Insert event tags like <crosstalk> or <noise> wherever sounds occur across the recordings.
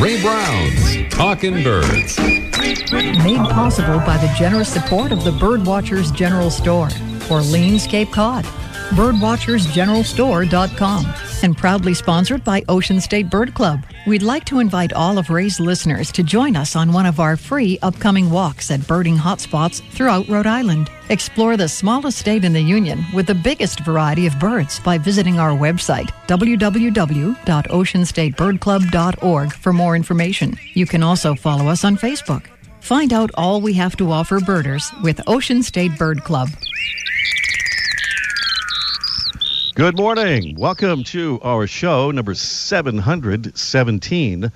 Ray Brown's Talking Birds. Made possible by the generous support of the Birdwatchers General Store, Orleans, Cape Cod. Birdwatchersgeneralstore.com and proudly sponsored by Ocean State Bird Club. We'd like to invite all of Ray's listeners to join us on one of our free upcoming walks at birding hotspots throughout Rhode Island. Explore the smallest state in the Union with the biggest variety of birds by visiting our website, www.oceanstatebirdclub.org, for more information. You can also follow us on Facebook. Find out all we have to offer birders with Ocean State Bird Club. Good morning. Welcome to our show number 717.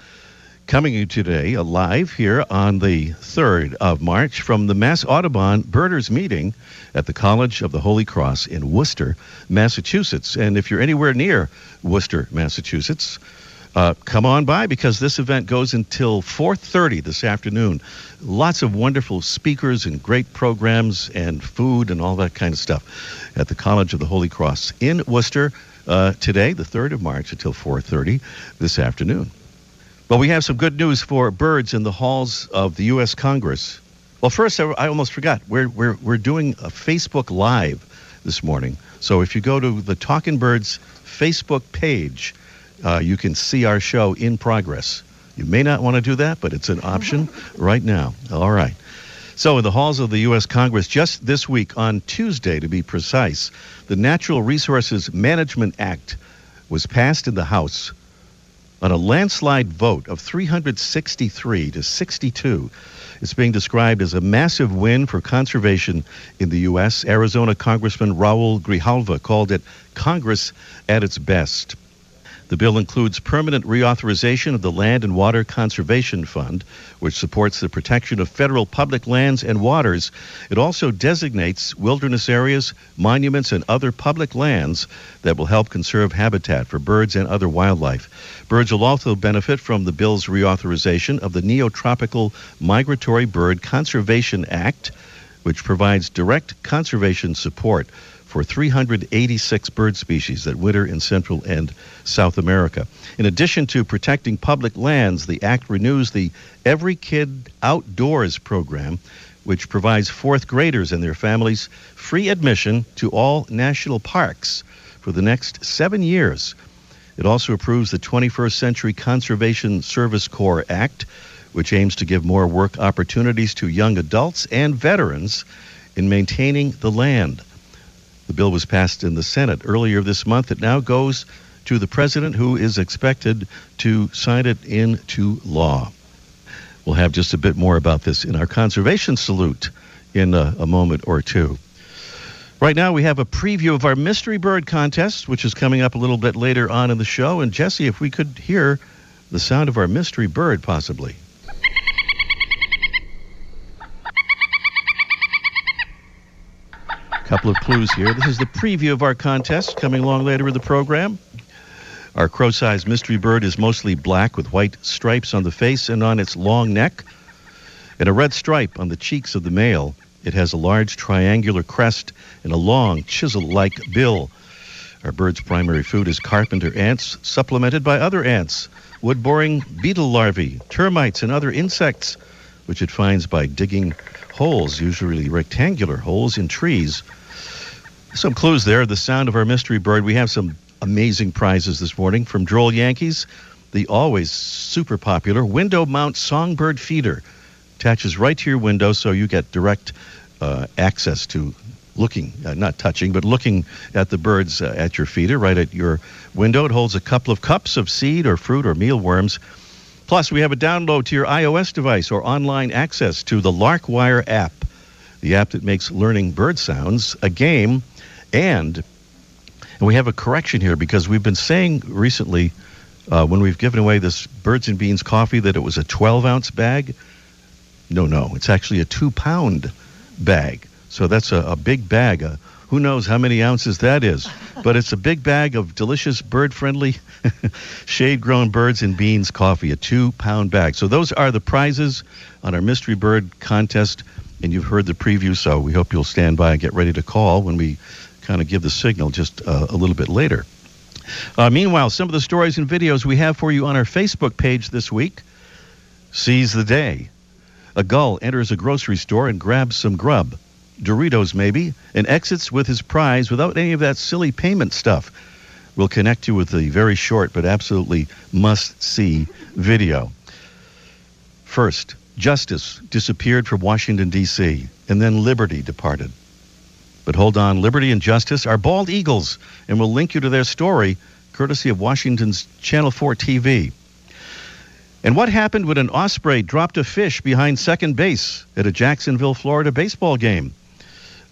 Coming to you today live here on the 3rd of March from the Mass Audubon Birders Meeting at the College of the Holy Cross in Worcester, Massachusetts. And if you're anywhere near Worcester, Massachusetts, uh, come on by because this event goes until 4.30 this afternoon. Lots of wonderful speakers and great programs and food and all that kind of stuff at the college of the holy cross in worcester uh, today the 3rd of march until 4.30 this afternoon. But we have some good news for birds in the halls of the u.s congress. Well first i, I almost forgot. We're, we're, we're doing a facebook live this morning. So if you go to the talking birds facebook page uh, you can see our show in progress. You may not want to do that, but it's an <laughs> option right now. All right. So, in the halls of the U.S. Congress, just this week, on Tuesday to be precise, the Natural Resources Management Act was passed in the House on a landslide vote of 363 to 62. It's being described as a massive win for conservation in the U.S. Arizona Congressman Raul Grijalva called it Congress at its best. The bill includes permanent reauthorization of the Land and Water Conservation Fund, which supports the protection of federal public lands and waters. It also designates wilderness areas, monuments, and other public lands that will help conserve habitat for birds and other wildlife. Birds will also benefit from the bill's reauthorization of the Neotropical Migratory Bird Conservation Act, which provides direct conservation support for 386 bird species that winter in Central and South America. In addition to protecting public lands, the Act renews the Every Kid Outdoors program, which provides fourth graders and their families free admission to all national parks for the next seven years. It also approves the 21st Century Conservation Service Corps Act, which aims to give more work opportunities to young adults and veterans in maintaining the land. The bill was passed in the Senate earlier this month. It now goes to the president, who is expected to sign it into law. We'll have just a bit more about this in our conservation salute in a, a moment or two. Right now, we have a preview of our mystery bird contest, which is coming up a little bit later on in the show. And Jesse, if we could hear the sound of our mystery bird, possibly. Couple of clues here. This is the preview of our contest coming along later in the program. Our crow sized mystery bird is mostly black with white stripes on the face and on its long neck, and a red stripe on the cheeks of the male. It has a large triangular crest and a long chisel like bill. Our bird's primary food is carpenter ants, supplemented by other ants, wood boring beetle larvae, termites, and other insects, which it finds by digging holes, usually rectangular holes in trees. Some clues there. The sound of our mystery bird. We have some amazing prizes this morning from Droll Yankees. The always super popular window mount songbird feeder attaches right to your window, so you get direct uh, access to looking, uh, not touching, but looking at the birds uh, at your feeder right at your window. It holds a couple of cups of seed or fruit or mealworms. Plus, we have a download to your iOS device or online access to the Larkwire app, the app that makes learning bird sounds a game and, and we have a correction here because we've been saying recently uh, when we've given away this Birds and Beans coffee that it was a 12 ounce bag. No, no, it's actually a two pound bag. So that's a, a big bag. Uh, who knows how many ounces that is? But it's a big bag of delicious bird friendly, <laughs> shade grown birds and beans coffee, a two pound bag. So those are the prizes on our mystery bird contest. And you've heard the preview, so we hope you'll stand by and get ready to call when we kind of give the signal just uh, a little bit later. Uh, meanwhile, some of the stories and videos we have for you on our Facebook page this week. Seize the day. A gull enters a grocery store and grabs some grub, Doritos maybe, and exits with his prize without any of that silly payment stuff. We'll connect you with the very short but absolutely must see video. First, justice disappeared from Washington, D.C., and then liberty departed. But hold on, liberty and justice are bald eagles, and we'll link you to their story courtesy of Washington's Channel 4 TV. And what happened when an osprey dropped a fish behind second base at a Jacksonville, Florida baseball game?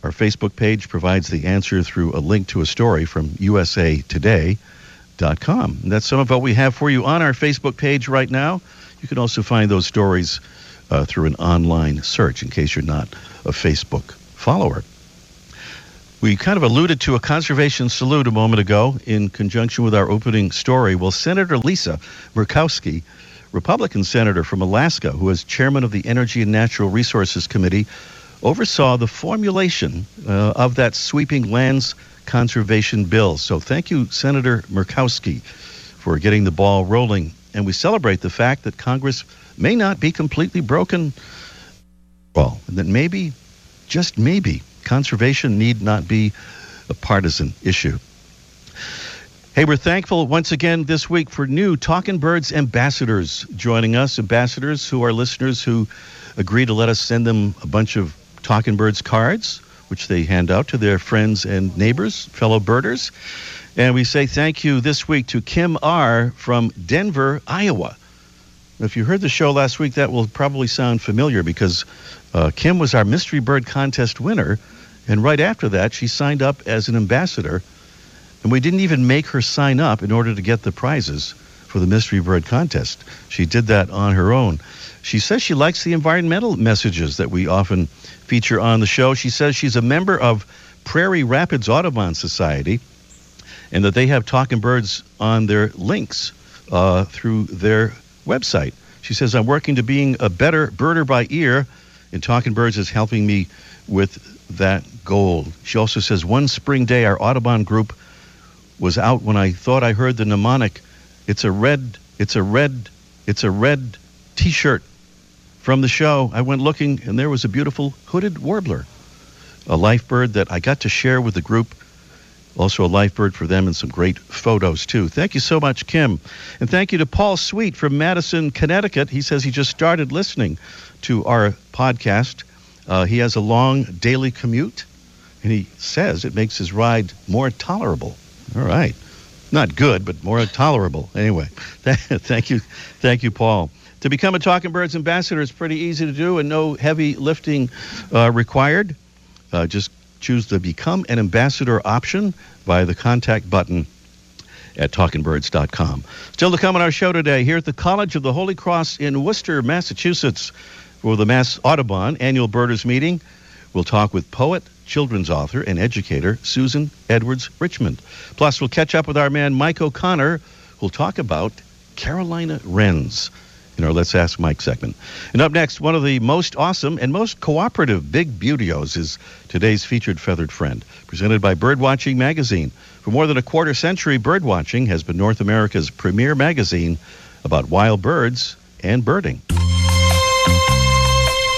Our Facebook page provides the answer through a link to a story from usatoday.com. And that's some of what we have for you on our Facebook page right now. You can also find those stories uh, through an online search in case you're not a Facebook follower. We kind of alluded to a conservation salute a moment ago in conjunction with our opening story. Well, Senator Lisa Murkowski, Republican senator from Alaska, who is chairman of the Energy and Natural Resources Committee, oversaw the formulation uh, of that sweeping lands conservation bill. So thank you, Senator Murkowski, for getting the ball rolling. And we celebrate the fact that Congress may not be completely broken. Well, and that maybe, just maybe, conservation need not be a partisan issue. Hey, we're thankful once again this week for new Talking Birds ambassadors joining us. Ambassadors who are listeners who agree to let us send them a bunch of Talking Birds cards, which they hand out to their friends and neighbors, fellow birders. And we say thank you this week to Kim R. from Denver, Iowa. If you heard the show last week, that will probably sound familiar because uh, Kim was our Mystery Bird Contest winner and right after that, she signed up as an ambassador. And we didn't even make her sign up in order to get the prizes for the Mystery Bird contest. She did that on her own. She says she likes the environmental messages that we often feature on the show. She says she's a member of Prairie Rapids Audubon Society and that they have Talking Birds on their links uh, through their website. She says, I'm working to being a better birder by ear, and Talking Birds is helping me with that goal. She also says, One spring day, our Audubon group was out when I thought I heard the mnemonic, It's a red, it's a red, it's a red t shirt from the show. I went looking, and there was a beautiful hooded warbler, a life bird that I got to share with the group. Also, a life bird for them and some great photos, too. Thank you so much, Kim. And thank you to Paul Sweet from Madison, Connecticut. He says he just started listening to our podcast. Uh, he has a long daily commute, and he says it makes his ride more tolerable. All right. Not good, but more tolerable. Anyway, <laughs> thank you. Thank you, Paul. To become a Talking Birds ambassador is pretty easy to do and no heavy lifting uh, required. Uh, just choose the Become an Ambassador option via the contact button at talkingbirds.com. Still to come on our show today, here at the College of the Holy Cross in Worcester, Massachusetts, for the Mass Audubon annual Birders meeting. We'll talk with poet, children's author, and educator Susan Edwards Richmond. Plus, we'll catch up with our man Mike O'Connor, who'll talk about Carolina wrens in our Let's Ask Mike segment. And up next, one of the most awesome and most cooperative big buteos is today's featured feathered friend, presented by Birdwatching Magazine. For more than a quarter century, Birdwatching has been North America's premier magazine about wild birds and birding.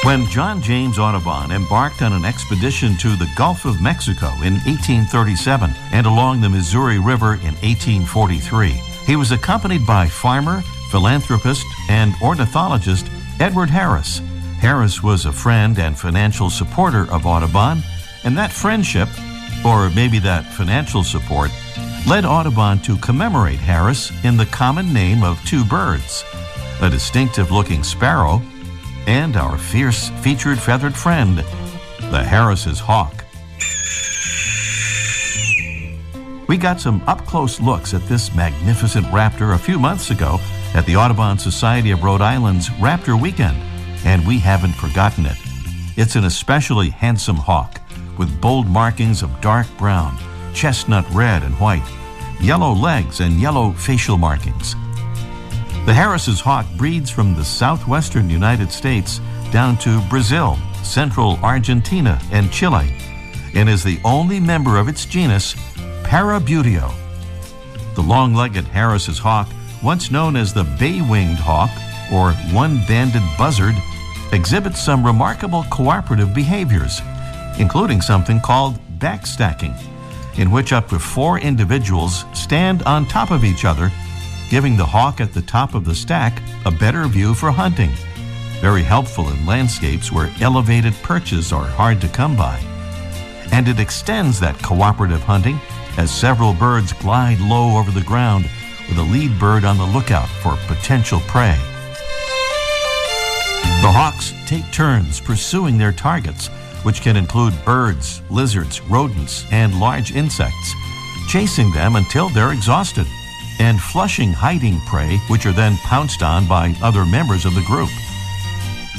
When John James Audubon embarked on an expedition to the Gulf of Mexico in 1837 and along the Missouri River in 1843, he was accompanied by farmer, philanthropist, and ornithologist Edward Harris. Harris was a friend and financial supporter of Audubon, and that friendship, or maybe that financial support, led Audubon to commemorate Harris in the common name of two birds a distinctive looking sparrow and our fierce featured feathered friend, the Harris's hawk. We got some up close looks at this magnificent raptor a few months ago at the Audubon Society of Rhode Island's Raptor Weekend, and we haven't forgotten it. It's an especially handsome hawk with bold markings of dark brown, chestnut red and white, yellow legs, and yellow facial markings. The Harris's hawk breeds from the southwestern United States down to Brazil, central Argentina, and Chile, and is the only member of its genus Parabuteo. The long legged Harris's hawk, once known as the bay winged hawk, or one banded buzzard, exhibits some remarkable cooperative behaviors, including something called backstacking, in which up to four individuals stand on top of each other, giving the hawk at the top of the stack a better view for hunting. Very helpful in landscapes where elevated perches are hard to come by. And it extends that cooperative hunting as several birds glide low over the ground with a lead bird on the lookout for potential prey. The hawks take turns pursuing their targets, which can include birds, lizards, rodents, and large insects, chasing them until they're exhausted, and flushing hiding prey, which are then pounced on by other members of the group.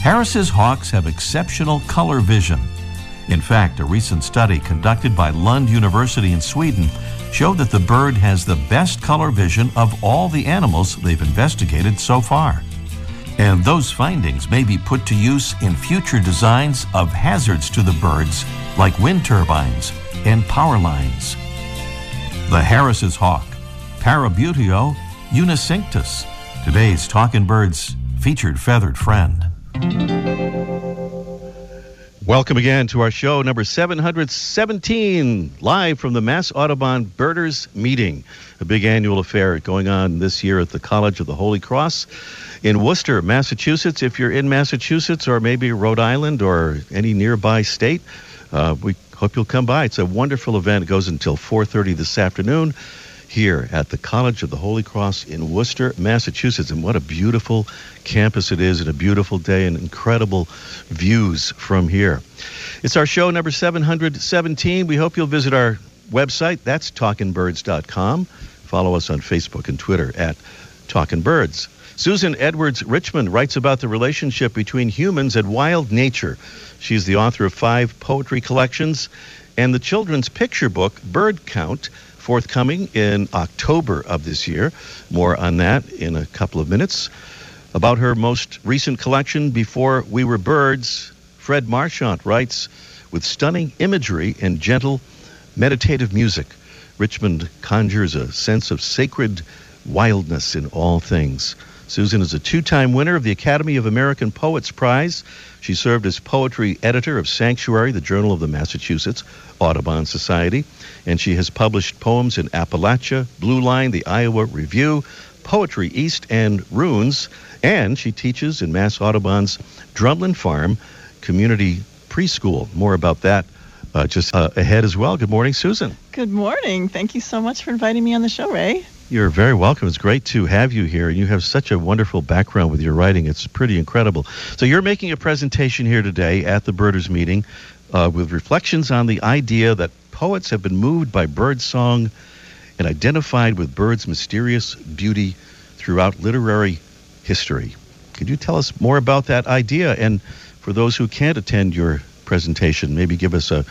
Harris's hawks have exceptional color vision. In fact, a recent study conducted by Lund University in Sweden showed that the bird has the best color vision of all the animals they've investigated so far. And those findings may be put to use in future designs of hazards to the birds, like wind turbines and power lines. The Harris's hawk, Parabuteo unicinctus, today's Talking Birds featured feathered friend. Welcome again to our show number 717, live from the Mass Audubon Birders Meeting, a big annual affair going on this year at the College of the Holy Cross in Worcester, Massachusetts. If you're in Massachusetts or maybe Rhode Island or any nearby state, uh, we hope you'll come by. It's a wonderful event. It goes until 4:30 this afternoon here at the College of the Holy Cross in Worcester, Massachusetts. And what a beautiful campus it is, and a beautiful day, and incredible views from here. It's our show number 717. We hope you'll visit our website. That's talkingbirds.com. Follow us on Facebook and Twitter at Talkin' Birds. Susan Edwards Richmond writes about the relationship between humans and wild nature. She's the author of five poetry collections and the children's picture book, Bird Count, forthcoming in October of this year. More on that in a couple of minutes. About her most recent collection, Before We Were Birds, Fred Marchant writes with stunning imagery and gentle meditative music. Richmond conjures a sense of sacred wildness in all things. Susan is a two time winner of the Academy of American Poets Prize. She served as poetry editor of Sanctuary, the journal of the Massachusetts Audubon Society, and she has published poems in Appalachia, Blue Line, the Iowa Review, Poetry East, and Runes. And she teaches in Mass Audubon's Drumlin Farm Community Preschool. More about that uh, just uh, ahead as well. Good morning, Susan. Good morning. Thank you so much for inviting me on the show, Ray. You're very welcome. It's great to have you here. And you have such a wonderful background with your writing. It's pretty incredible. So, you're making a presentation here today at the Birders meeting uh, with reflections on the idea that poets have been moved by bird song and identified with birds' mysterious beauty throughout literary history. Could you tell us more about that idea? And for those who can't attend your presentation, maybe give us a,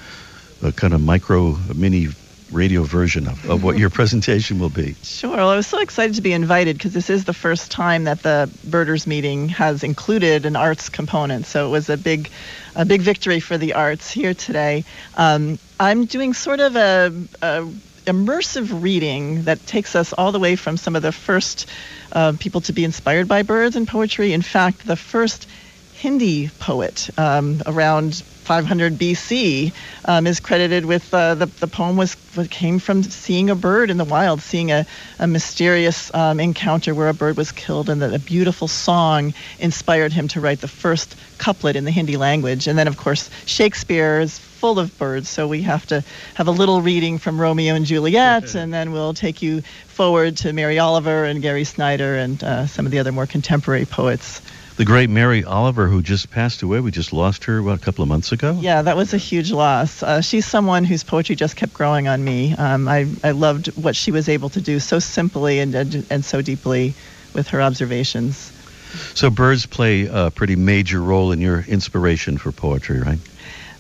a kind of micro, mini radio version of, of what your presentation will be. Sure. Well, I was so excited to be invited because this is the first time that the Birders meeting has included an arts component. So it was a big, a big victory for the arts here today. Um, I'm doing sort of a, a immersive reading that takes us all the way from some of the first uh, people to be inspired by birds and poetry. In fact, the first Hindi poet um, around 500 BC um, is credited with uh, the, the poem was came from seeing a bird in the wild, seeing a, a mysterious um, encounter where a bird was killed, and that a beautiful song inspired him to write the first couplet in the Hindi language. And then, of course, Shakespeare is full of birds, so we have to have a little reading from Romeo and Juliet, and then we'll take you forward to Mary Oliver and Gary Snyder and uh, some of the other more contemporary poets the great Mary Oliver, who just passed away. We just lost her what, a couple of months ago. Yeah, that was a huge loss. Uh, she's someone whose poetry just kept growing on me. Um, I I loved what she was able to do so simply and and, and so deeply with her observations. So birds play a pretty major role in your inspiration for poetry, right?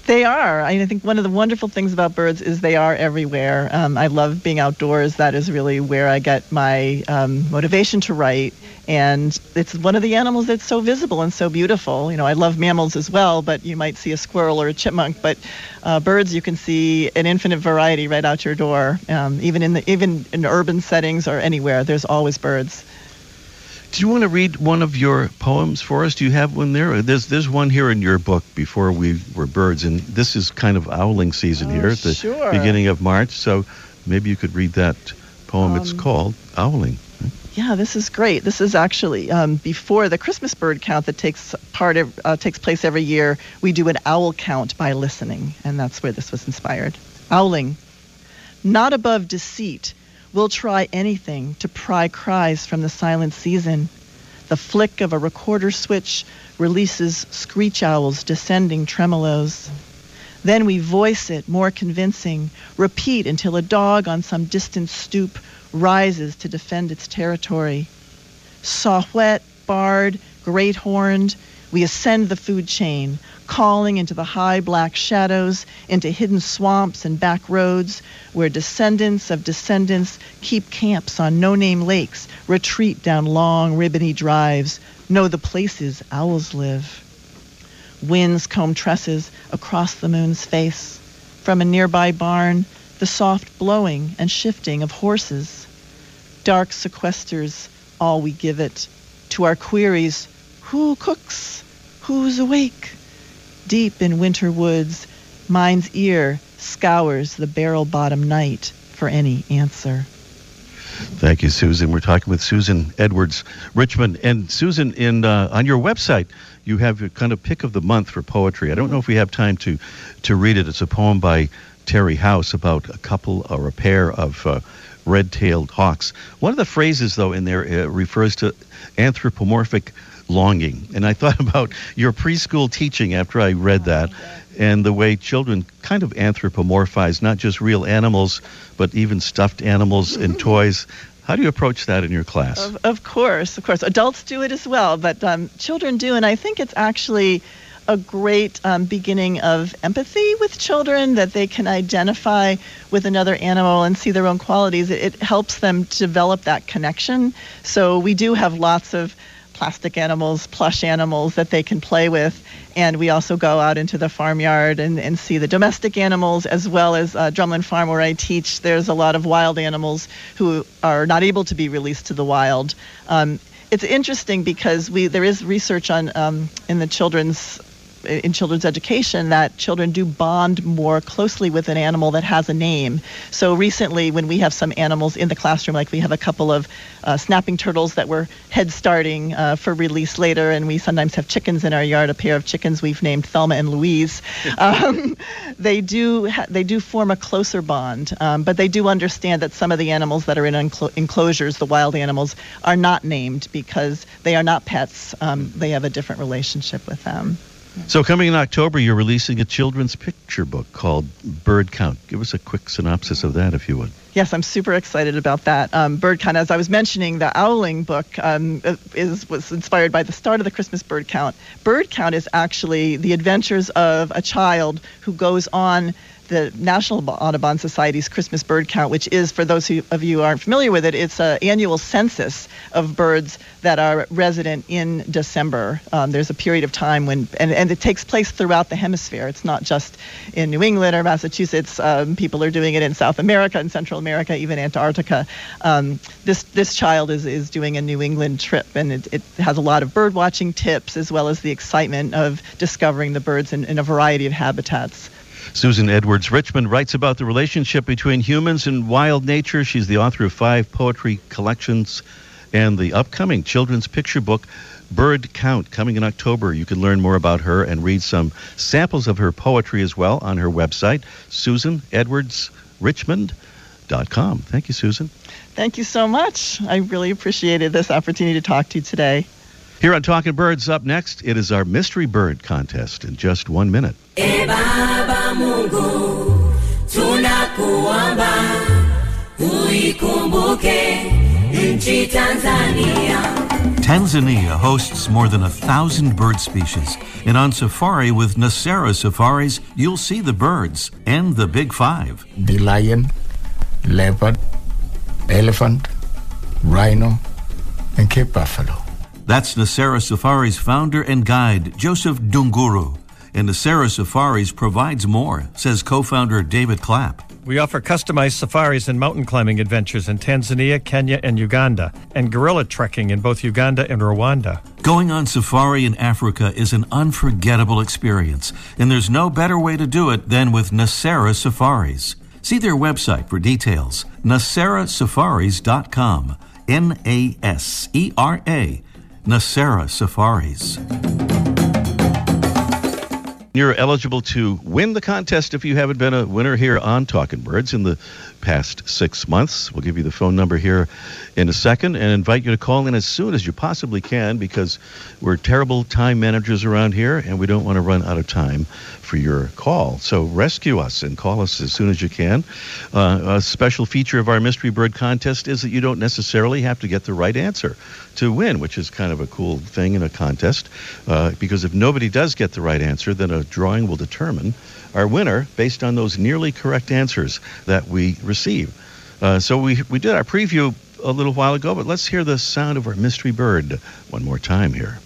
They are. I think one of the wonderful things about birds is they are everywhere. Um, I love being outdoors. That is really where I get my um, motivation to write. And it's one of the animals that's so visible and so beautiful. You know, I love mammals as well, but you might see a squirrel or a chipmunk. But uh, birds, you can see an infinite variety right out your door. Um, even in the even in urban settings or anywhere, there's always birds. Do you want to read one of your poems for us? Do you have one there? There's there's one here in your book before we were birds, and this is kind of owling season Oh, here at the sure. beginning of March. So maybe you could read that poem. it's Um, called Owling. Yeah, this is great. This is actually um, before the Christmas bird count that takes part of, uh, takes place every year. We do an owl count by listening, and that's where this was inspired. Owling, not above deceit, we'll try anything to pry cries from the silent season. The flick of a recorder switch releases screech owls descending tremolos. Then we voice it more convincing, repeat until a dog on some distant stoop rises to defend its territory. Saw-whet, barred, great horned, we ascend the food chain, calling into the high black shadows, into hidden swamps and back roads, where descendants of descendants keep camps on no name lakes, retreat down long ribbony drives, know the places owls live. Winds comb tresses across the moon's face. From a nearby barn, the soft blowing and shifting of horses. Dark sequesters all we give it. To our queries, who cooks? Who's awake? Deep in winter woods, mind's ear scours the barrel bottom night for any answer. Thank you, Susan. We're talking with Susan Edwards Richmond, and Susan, in uh, on your website, you have your kind of pick of the month for poetry. I don't know if we have time to to read it. It's a poem by Terry House about a couple or a pair of uh, red-tailed hawks. One of the phrases, though, in there uh, refers to anthropomorphic longing, and I thought <laughs> about your preschool teaching after I read that. And the way children kind of anthropomorphize not just real animals, but even stuffed animals and <laughs> toys. How do you approach that in your class? Of, of course, of course. Adults do it as well, but um, children do, and I think it's actually a great um, beginning of empathy with children that they can identify with another animal and see their own qualities. It, it helps them develop that connection. So we do have lots of plastic animals, plush animals that they can play with. And we also go out into the farmyard and, and see the domestic animals as well as uh, Drumlin Farm where I teach. There's a lot of wild animals who are not able to be released to the wild. Um, it's interesting because we there is research on um, in the children's in children's education that children do bond more closely with an animal that has a name. So recently, when we have some animals in the classroom, like we have a couple of uh, snapping turtles that we're head starting uh, for release later, and we sometimes have chickens in our yard. A pair of chickens we've named Thelma and Louise. <laughs> Um, they do ha- they do form a closer bond, um, but they do understand that some of the animals that are in enclo- enclosures, the wild animals, are not named because they are not pets. Um, they have a different relationship with them. So, coming in October, you're releasing a children's picture book called Bird Count. Give us a quick synopsis of that, if you would. Yes, I'm super excited about that. Um, bird count, as I was mentioning, the owling book um, is was inspired by the start of the Christmas bird count. Bird count is actually the adventures of a child who goes on the National Audubon Society's Christmas bird count, which is, for those who, of you who aren't familiar with it, it's an annual census of birds that are resident in December. Um, there's a period of time when, and, and it takes place throughout the hemisphere. It's not just in New England or Massachusetts. Um, people are doing it in South America and Central America, even Antarctica. Um, this this child is, is doing a New England trip, and it, it has a lot of bird watching tips as well as the excitement of discovering the birds in, in a variety of habitats. Susan Edwards Richmond writes about the relationship between humans and wild nature. She's the author of five poetry collections and the upcoming children's picture book, Bird Count, coming in October. You can learn more about her and read some samples of her poetry as well on her website, susanedwardsrichmond.com. Thank you, Susan. Thank you so much. I really appreciated this opportunity to talk to you today. Here on Talking Birds, up next, it is our Mystery Bird contest in just one minute. E Baba Mungu, tunakuomba uikumbuke nchi Tanzania. Tanzania hosts more than a thousand bird species, and on safari with Nasera Safaris, you'll see the birds and the Big Five. the lion, leopard, elephant, rhino, and Cape buffalo. That's Nasera Safaris founder and guide, Joseph Dunguru. And the Nasera Safaris provides more, says co founder David Clapp. We offer customized safaris and mountain climbing adventures in Tanzania, Kenya, and Uganda, and gorilla trekking in both Uganda and Rwanda. Going on safari in Africa is an unforgettable experience, and there's no better way to do it than with Nasera Safaris. See their website for details, naserasafaris.com. N A S E R A, Nasera Safaris. You're eligible to win the contest if you haven't been a winner here on Talking Birds in the past six months. We'll give you the phone number here in a second and invite you to call in as soon as you possibly can because we're terrible time managers around here and we don't want to run out of time for your call. So rescue us and call us as soon as you can. Uh, a special feature of our Mystery Bird contest is that you don't necessarily have to get the right answer to win, which is kind of a cool thing in a contest. Uh, because if nobody does get the right answer, then a drawing will determine our winner based on those nearly correct answers that we receive. Uh, so we, we did our preview a little while ago, but let's hear the sound of our mystery bird one more time here.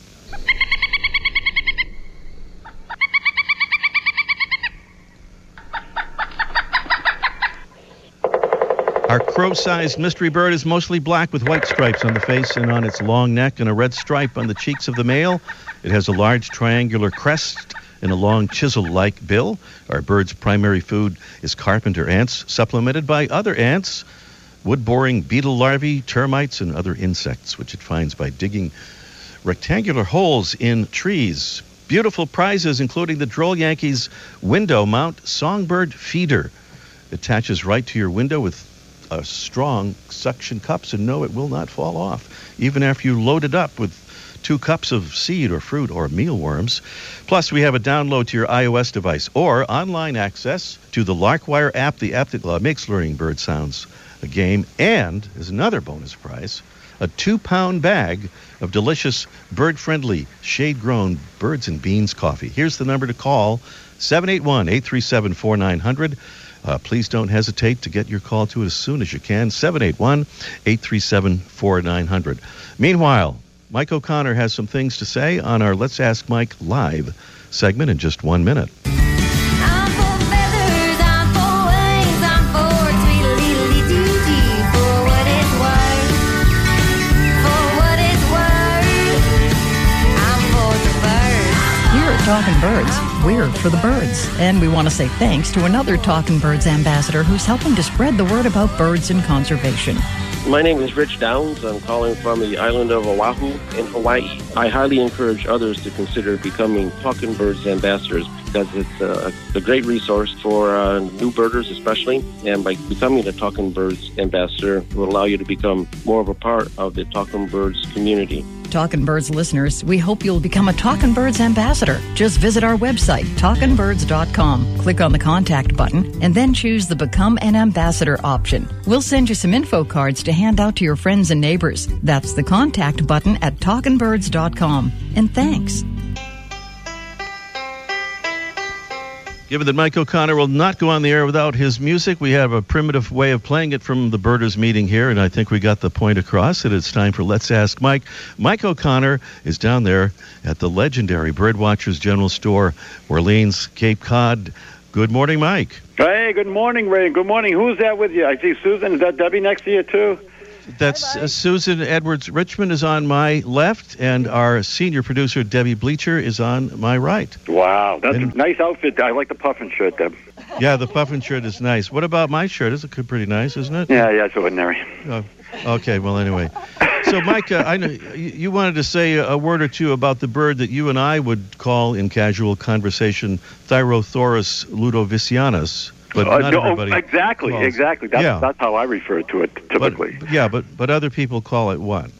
Our crow sized mystery bird is mostly black with white stripes on the face and on its long neck and a red stripe on the cheeks of the male. It has a large triangular crest and a long chisel like bill. Our bird's primary food is carpenter ants, supplemented by other ants, wood boring beetle larvae, termites, and other insects, which it finds by digging rectangular holes in trees. Beautiful prizes, including the Droll Yankees window mount songbird feeder. Attaches right to your window with a strong suction cups, and no, it will not fall off, even after you load it up with two cups of seed or fruit or mealworms. Plus, we have a download to your iOS device or online access to the Larkwire app, the app that uh, makes learning bird sounds a game, and is another bonus prize a two pound bag of delicious bird friendly shade grown birds and beans coffee. Here's the number to call 781 837 4900. Uh, please don't hesitate to get your call to it as soon as you can. 781 837 4900. Meanwhile, Mike O'Connor has some things to say on our Let's Ask Mike live segment in just one minute. Talking Birds, we're for the birds. And we want to say thanks to another Talking Birds ambassador who's helping to spread the word about birds and conservation. My name is Rich Downs. I'm calling from the island of Oahu in Hawaii. I highly encourage others to consider becoming Talking Birds ambassadors because it's a, a great resource for uh, new birders, especially. And by becoming a Talking Birds ambassador, will allow you to become more of a part of the Talking Birds community. Talking Birds listeners, we hope you'll become a Talking Birds ambassador. Just visit our website, talkingbirds.com. Click on the contact button and then choose the Become an Ambassador option. We'll send you some info cards to hand out to your friends and neighbors. That's the contact button at talkingbirds.com. And thanks. Given that Mike O'Connor will not go on the air without his music, we have a primitive way of playing it from the Birders meeting here, and I think we got the point across that it's time for Let's Ask Mike. Mike O'Connor is down there at the legendary Birdwatchers General Store, Orleans, Cape Cod. Good morning, Mike. Hey, good morning, Ray. Good morning. Who's that with you? I see Susan. Is that Debbie next to you, too? That's uh, Susan Edwards Richmond is on my left, and our senior producer Debbie Bleacher is on my right. Wow, that's And- a nice outfit. I like the puffin shirt, Deb. <laughs> Yeah, the puffin shirt is nice. What about my shirt? It's pretty nice, isn't it? Yeah, yeah, it's ordinary. Oh, okay. Well, anyway. So, Mike, uh, I know you you wanted to say a word or two about the bird that you and I would call in casual conversation Thryothorus ludovicianus, but Uh, not no, everybody. exactly, calls- exactly. That's, Yeah. that's how I refer to it typically. But, yeah, but but other people call it what?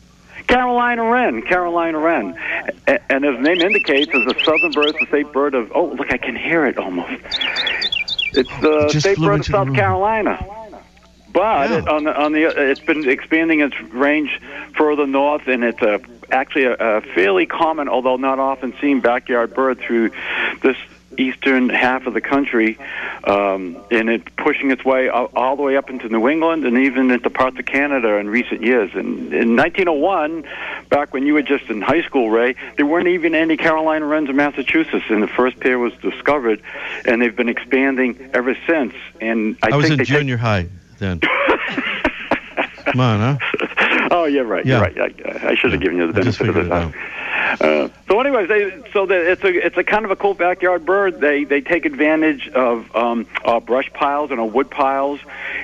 Carolina wren, Carolina wren, and as the name indicates, is a southern bird, the state bird of. Oh, look, I can hear it almost. It's the just state bird of South. Carolina. But Yeah. it, on the on the it's been expanding its range further north, and it's a actually a, a fairly common, although not often seen, backyard bird through this eastern half of the country, um, and it pushing its way all, all the way up into New England and even into parts of Canada in recent years. And in 1901, back when you were just in high school, Ray, there weren't even any Carolina wrens in Massachusetts, and the first pair was discovered, and they've been expanding ever since. And I, I, was in take- junior high then. <laughs> Come on, huh? oh, yeah, right. Yeah. You're right. I, I should have given you the benefit of the time. Uh, so, anyways, they, so the, it's a it's a kind of a cool backyard bird. They they take advantage of um, uh, brush piles and uh, wood piles,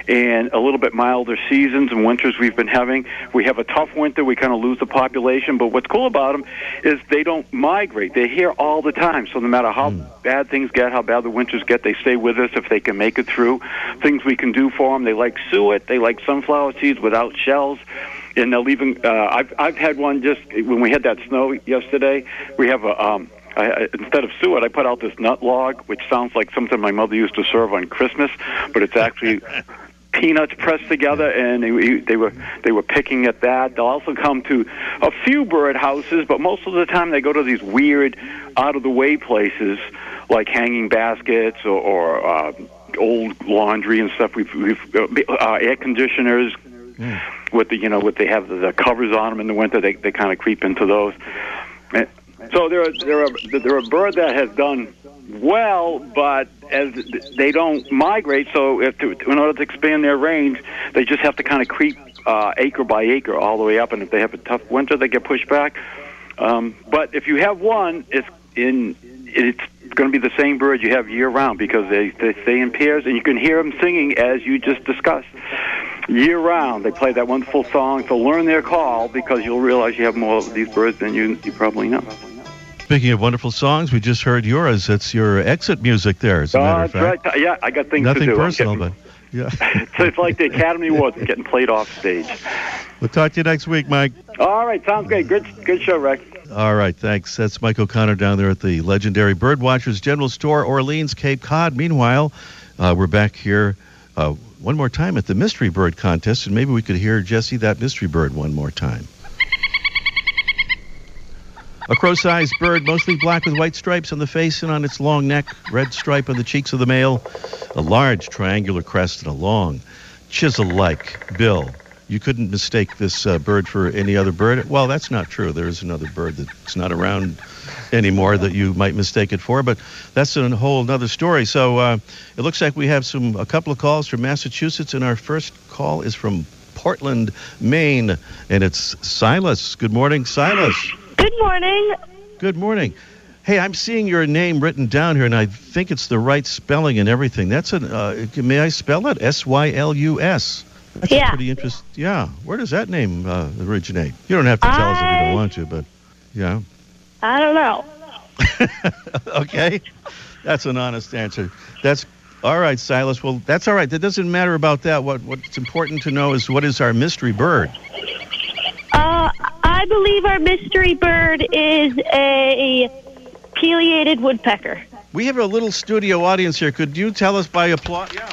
and a little bit milder seasons and winters we've been having. We have a tough winter. We kind of lose the population. But what's cool about them is they don't migrate. They're here all the time. So no matter how bad things get, how bad the winters get, they stay with us if they can make it through. Things we can do for them. They like suet. They like sunflower seeds without shells and they'll even uh, I've I've had one just when we had that snow yesterday. We have a um, I, instead of suet, I put out this nut log, which sounds like something my mother used to serve on Christmas, but it's actually <laughs> peanuts pressed together, and they, they were they were picking at that. They'll also come to a few bird houses, but most of the time they go to these weird, out of the way places like hanging baskets or. or uh, Old laundry and stuff. We've, we've uh, uh, air conditioners, with the you know with they have the, the covers on them in the winter they they kind of creep into those. And so they're they're a, they're a bird that has done well but as they don't migrate so if to, in order to expand their range they just have to kind of creep uh, acre by acre all the way up and if they have a tough winter they get pushed back. Um, but if you have one it's in it's going to be the same bird you have year round because they they stay in pairs and you can hear them singing as you just discussed year round. They play that wonderful song. So learn their call because you'll realize you have more of these birds than you you probably know. Speaking of wonderful songs, we just heard yours. It's your exit music there, as a matter of fact. right. Yeah, I got things Nothing to do. I'm personal, getting- but yeah. <laughs> so it's like the Academy Awards getting played off stage. we'll talk to you next week, Mike. All right, sounds great. Good, good show, Rex. All right, thanks. That's Mike O'Connor down there at the legendary Birdwatchers General Store, Orleans, Cape Cod. Meanwhile, uh, we're back here uh, one more time at the Mystery Bird Contest, and maybe we could hear Jesse that mystery bird one more time. A crow-sized bird, mostly black with white stripes on the face and on its long neck, red stripe on the cheeks of the male, a large triangular crest and a long chisel-like bill. You couldn't mistake this uh, bird for any other bird. Well, that's not true. There is another bird that's not around anymore that you might mistake it for, but that's a whole other story. So uh, it looks like we have some a couple of calls from Massachusetts, and our first call is from Portland, Maine, and it's Sylus. Good morning, Sylus. Good morning. Good morning. Hey, I'm seeing your name written down here, and I think it's the right spelling and everything. That's an. Uh, may I spell it? S Y L U S. That's Yeah. pretty interesting. Yeah. Where does that name uh, originate? You don't have to tell us if you don't want to, but yeah. I don't know. <laughs> okay. That's an honest answer. That's all right, Sylus. Well, that's all right. That doesn't matter about that. What What's important to know is what is our mystery bird? Uh, I believe our mystery bird is a pileated woodpecker. We have a little studio audience here. Could you tell us by applause? Yeah.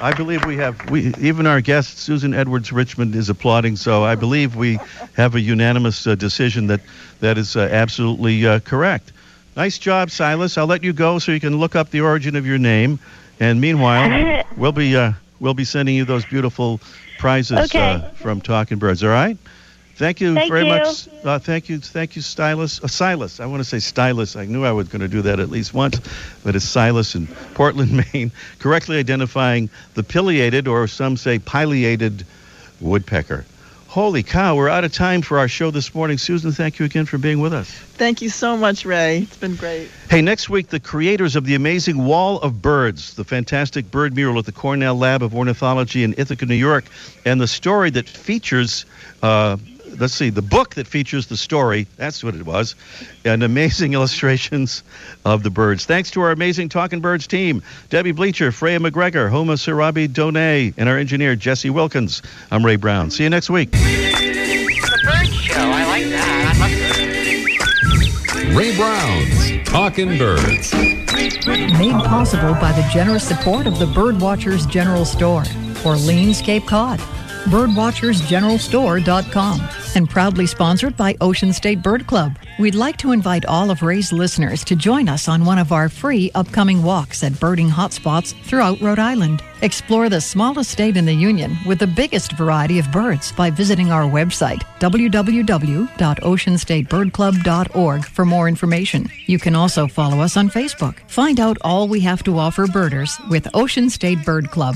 I believe we have we even our guest Susan Edwards Richmond is applauding. So I believe we have a unanimous uh, decision that that is uh, absolutely uh, correct. Nice job, Sylus. I'll let you go so you can look up the origin of your name. And meanwhile, <laughs> we'll be uh, we'll be sending you those beautiful prizes Okay. uh, from Talking Birds. All right. Thank you Thank very you. much. Uh, thank you, thank you, Stylus. Uh, Sylus. I want to say Stylus. I knew I was going to do that at least once, but it's Sylus in Portland, <laughs> Maine, correctly identifying the pileated, or some say pileated, woodpecker. Holy cow! We're out of time for our show this morning. Susan, thank you again for being with us. Thank you so much, Ray. It's been great. Hey, next week, the creators of the amazing Wall of Birds, the fantastic bird mural at the Cornell Lab of Ornithology in Ithaca, New York, and the story that features, uh, let's see, the book that features the story, that's what it was, and amazing <laughs> illustrations of the birds. Thanks to our amazing Talking Birds team Debbie Bleacher, Freya McGregor, Homa Sarabi Donay, and our engineer, Jesse Wilkins. I'm Ray Brown. See you next week. The bird show. I like that. I love Ray Brown's Talking Birds. Made possible by the generous support of the Birdwatchers General Store, Orleans, Cape Cod. Birdwatchersgeneralstore.com. And proudly sponsored by Ocean State Bird Club. We'd like to invite all of Ray's listeners to join us on one of our free upcoming walks at birding hotspots throughout Rhode Island. Explore the smallest state in the Union with the biggest variety of birds by visiting our website, www.oceanstatebirdclub.org, for more information. You can also follow us on Facebook. Find out all we have to offer birders with Ocean State Bird Club.